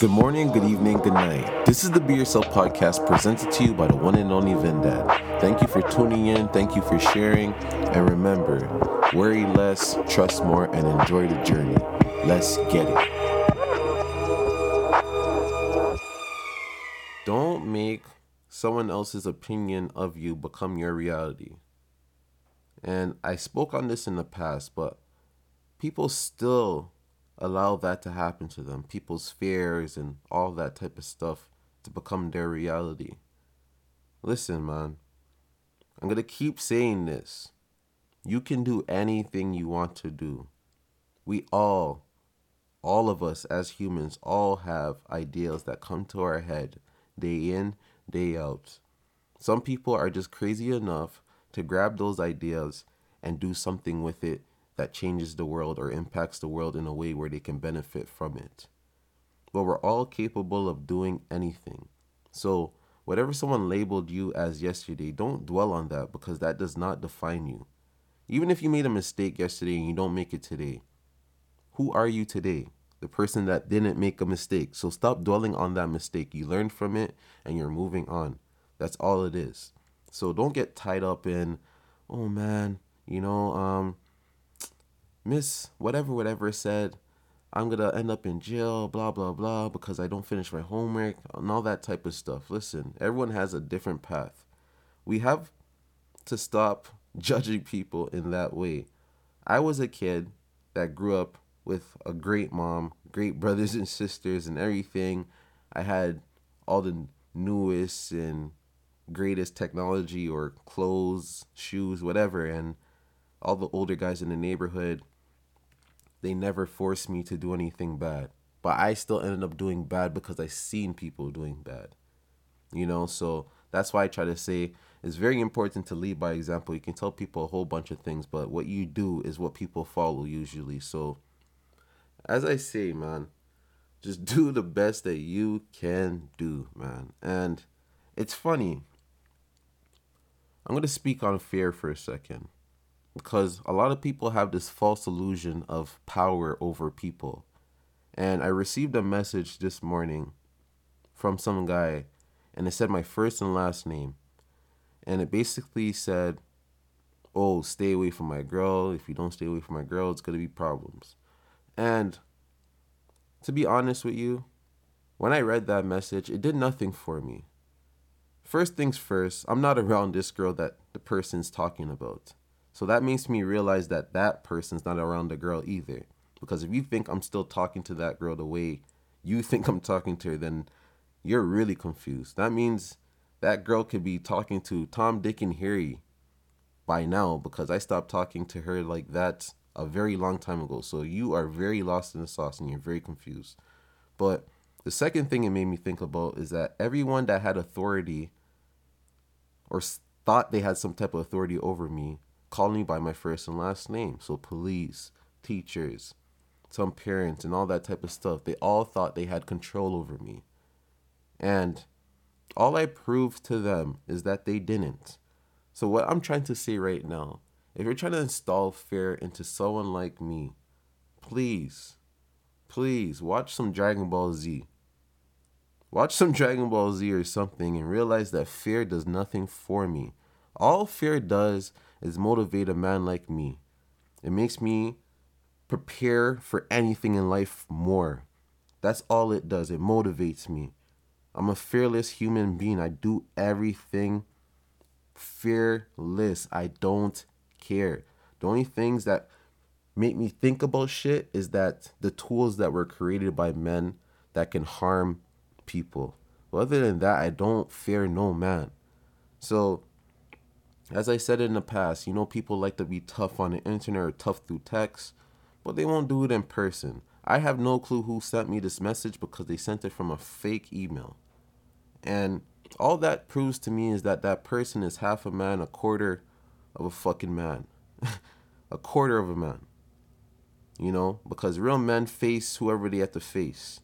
Good morning, good evening, good night. This is the Be Yourself podcast presented to you by the one and only Vindad. Thank you for tuning in, thank you for sharing, and remember worry less, trust more, and enjoy the journey. Let's get it. Don't make someone else's opinion of you become your reality. And I spoke on this in the past, but people still allow that to happen to them, people's fears and all that type of stuff to become their reality. Listen, man, I'm going to keep saying this. You can do anything you want to do. We all, all of us as humans, all have ideas that come to our head day in, day out. Some people are just crazy enough to grab those ideas and do something with it that changes the world or impacts the world in a way where they can benefit from it. But we're all capable of doing anything. So, whatever someone labeled you as yesterday, don't dwell on that because that does not define you. Even if you made a mistake yesterday and you don't make it today, who are you today? The person that didn't make a mistake. So stop dwelling on that mistake. You learned from it and you're moving on. That's all it is. So don't get tied up in, oh man, you know, um, Miss whatever whatever said I'm gonna end up in jail, blah blah blah, because I don't finish my homework and all that type of stuff. Listen, everyone has a different path. We have to stop judging people in that way. I was a kid that grew up with a great mom, great brothers and sisters, and everything. I had all the newest and greatest technology or clothes, shoes, whatever, and all the older guys in the neighborhood they never forced me to do anything bad. But I still ended up doing bad because I seen people doing bad. You know, so that's why I try to say it's very important to lead by example. You can tell people a whole bunch of things, but what you do is what people follow usually. So as I say, man, just do the best that you can do, man. And it's funny. I'm going to speak on fear for a second because a lot of people have this false illusion of power over people. And I received a message this morning from some guy, and it said my first and last name. And it basically said, Oh, stay away from my girl. If you don't stay away from my girl, it's going to be problems. And to be honest with you, when I read that message, it did nothing for me. First things first, I'm not around this girl that the person's talking about. So that makes me realize that that person's not around the girl either. Because if you think I'm still talking to that girl the way you think I'm talking to her, then you're really confused. That means that girl could be talking to Tom, Dick, and Harry by now because I stopped talking to her like that a very long time ago. So you are very lost in the sauce and you're very confused. But the second thing it made me think about is that everyone that had authority or thought they had some type of authority over me called me by my first and last name. So police, teachers, some parents, and all that type of stuff. They all thought they had control over me. And all I proved to them is that they didn't. So, what I'm trying to say right now, if you're trying to install fear into someone like me, please, please watch some Dragon Ball Z. Watch some Dragon Ball Z or something and realize that fear does nothing for me. All fear does is motivate a man like me. It makes me prepare for anything in life more. That's all it does. It motivates me. I'm a fearless human being. I do everything fearless. I don't care. The only things that make me think about shit is that the tools that were created by men that can harm people. But other than that, I don't fear no man. So as I said in the past, you know, people like to be tough on the internet or tough through text, but they won't do it in person. I have no clue who sent me this message because they sent it from a fake email. And all that proves to me is that that person is half a man, a quarter of a fucking man. a quarter of a man. You know, because real men face whoever they have to face.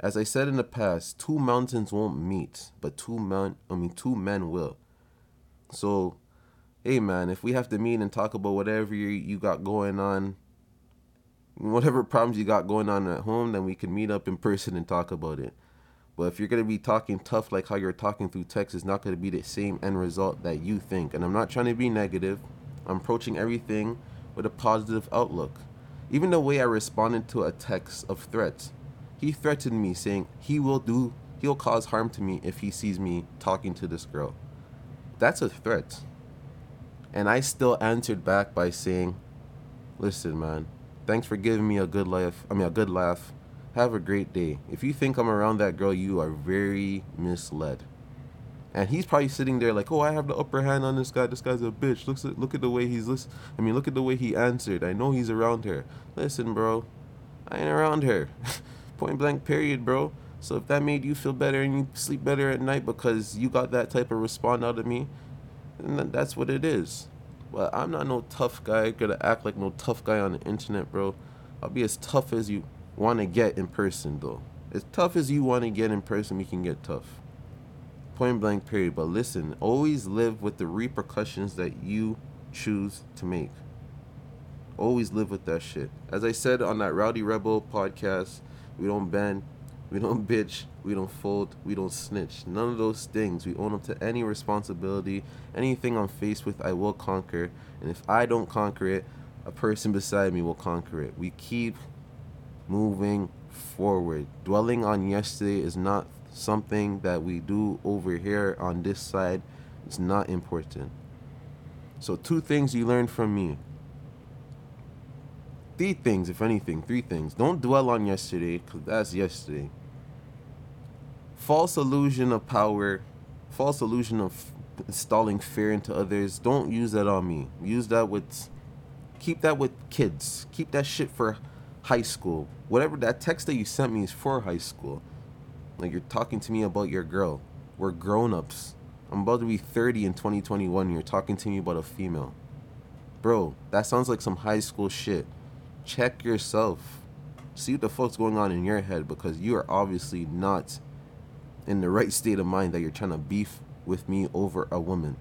As I said in the past, two mountains won't meet, but two men I mean two men will. So, hey man, if we have to meet and talk about whatever you, you got going on, whatever problems you got going on at home, then we can meet up in person and talk about it. But if you're gonna be talking tough like how you're talking through text, it's not gonna be the same end result that you think. And I'm not trying to be negative. I'm approaching everything with a positive outlook. Even the way I responded to a text of threats, he threatened me saying he will do, he'll cause harm to me if he sees me talking to this girl. That's a threat. And I still answered back by saying, listen, man, thanks for giving me a good life. I mean, a good laugh. Have a great day. If you think I'm around that girl, you are very misled. And he's probably sitting there like, oh, I have the upper hand on this guy. This guy's a bitch. Look at look at the way he's listen. I mean, look at the way he answered. I know he's around her. Listen, bro, I ain't around her. Point blank. Period, bro. So if that made you feel better and you sleep better at night because you got that type of response out of me, then that's what it is. But I'm not no tough guy. Gonna act like no tough guy on the internet, bro. I'll be as tough as you want to get in person, though. As tough as you want to get in person, we can get tough point blank period but listen always live with the repercussions that you choose to make always live with that shit as i said on that rowdy rebel podcast we don't bend we don't bitch we don't fold we don't snitch none of those things we own up to any responsibility anything i'm faced with i will conquer and if i don't conquer it a person beside me will conquer it we keep moving forward dwelling on yesterday is not something that we do over here on this side It's not important. So, two things you learned from me. Three things, if anything, three things. Don't dwell on yesterday, because that's yesterday. False illusion of power, false illusion of installing fear into others. Don't use that on me. Use that with, keep that with kids. Keep that shit for high school. Whatever that text that you sent me is for high school. Like you're talking to me about your girl. We're grown-ups. I'm about to be 30 in 2021. You're talking to me about a female. Bro, that sounds like some high school shit. Check yourself. See what the fuck's going on in your head because you are obviously not in the right state of mind that you're trying to beef with me over a woman.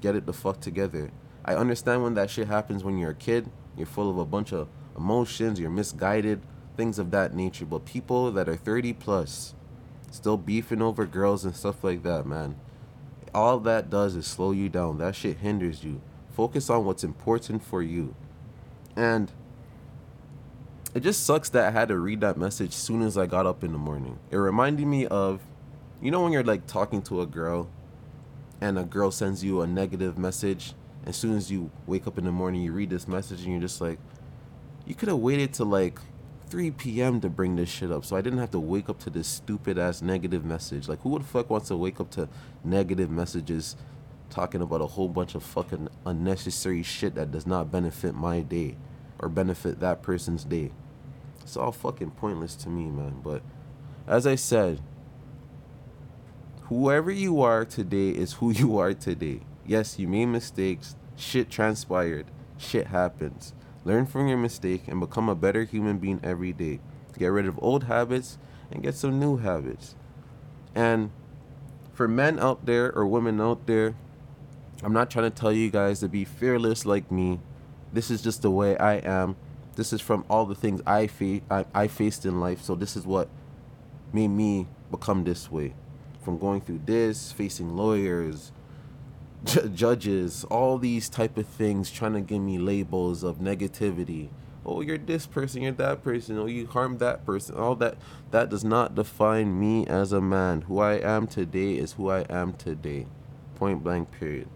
Get it the fuck together. I understand when that shit happens when you're a kid. You're full of a bunch of emotions, you're misguided, things of that nature. But people that are 30 plus, still beefing over girls and stuff like that, man. All that does is slow you down. That shit hinders you. Focus on what's important for you. And it just sucks that I had to read that message soon as I got up in the morning. It reminded me of, you know, when you're like talking to a girl and a girl sends you a negative message. As soon as you wake up in the morning, you read this message and you're just like, you could have waited to like 3 p.m. to bring this shit up, so I didn't have to wake up to this stupid ass negative message. Like, who the fuck wants to wake up to negative messages talking about a whole bunch of fucking unnecessary shit that does not benefit my day or benefit that person's day? It's all fucking pointless to me, man. But as I said, whoever you are today is who you are today. Yes, you made mistakes, shit transpired, shit happens. Learn from your mistake and become a better human being every day. Get rid of old habits and get some new habits. And for men out there or women out there, I'm not trying to tell you guys to be fearless like me. This is just the way I am. This is from all the things I, fa- I, I faced in life. So this is what made me become this way. From going through this, facing lawyers, judges, all these type of things trying to give me labels of negativity. Oh, you're this person, you're that person, oh, you harmed that person. All that that does not define me as a man. Who I am today is who I am today. Point blank period.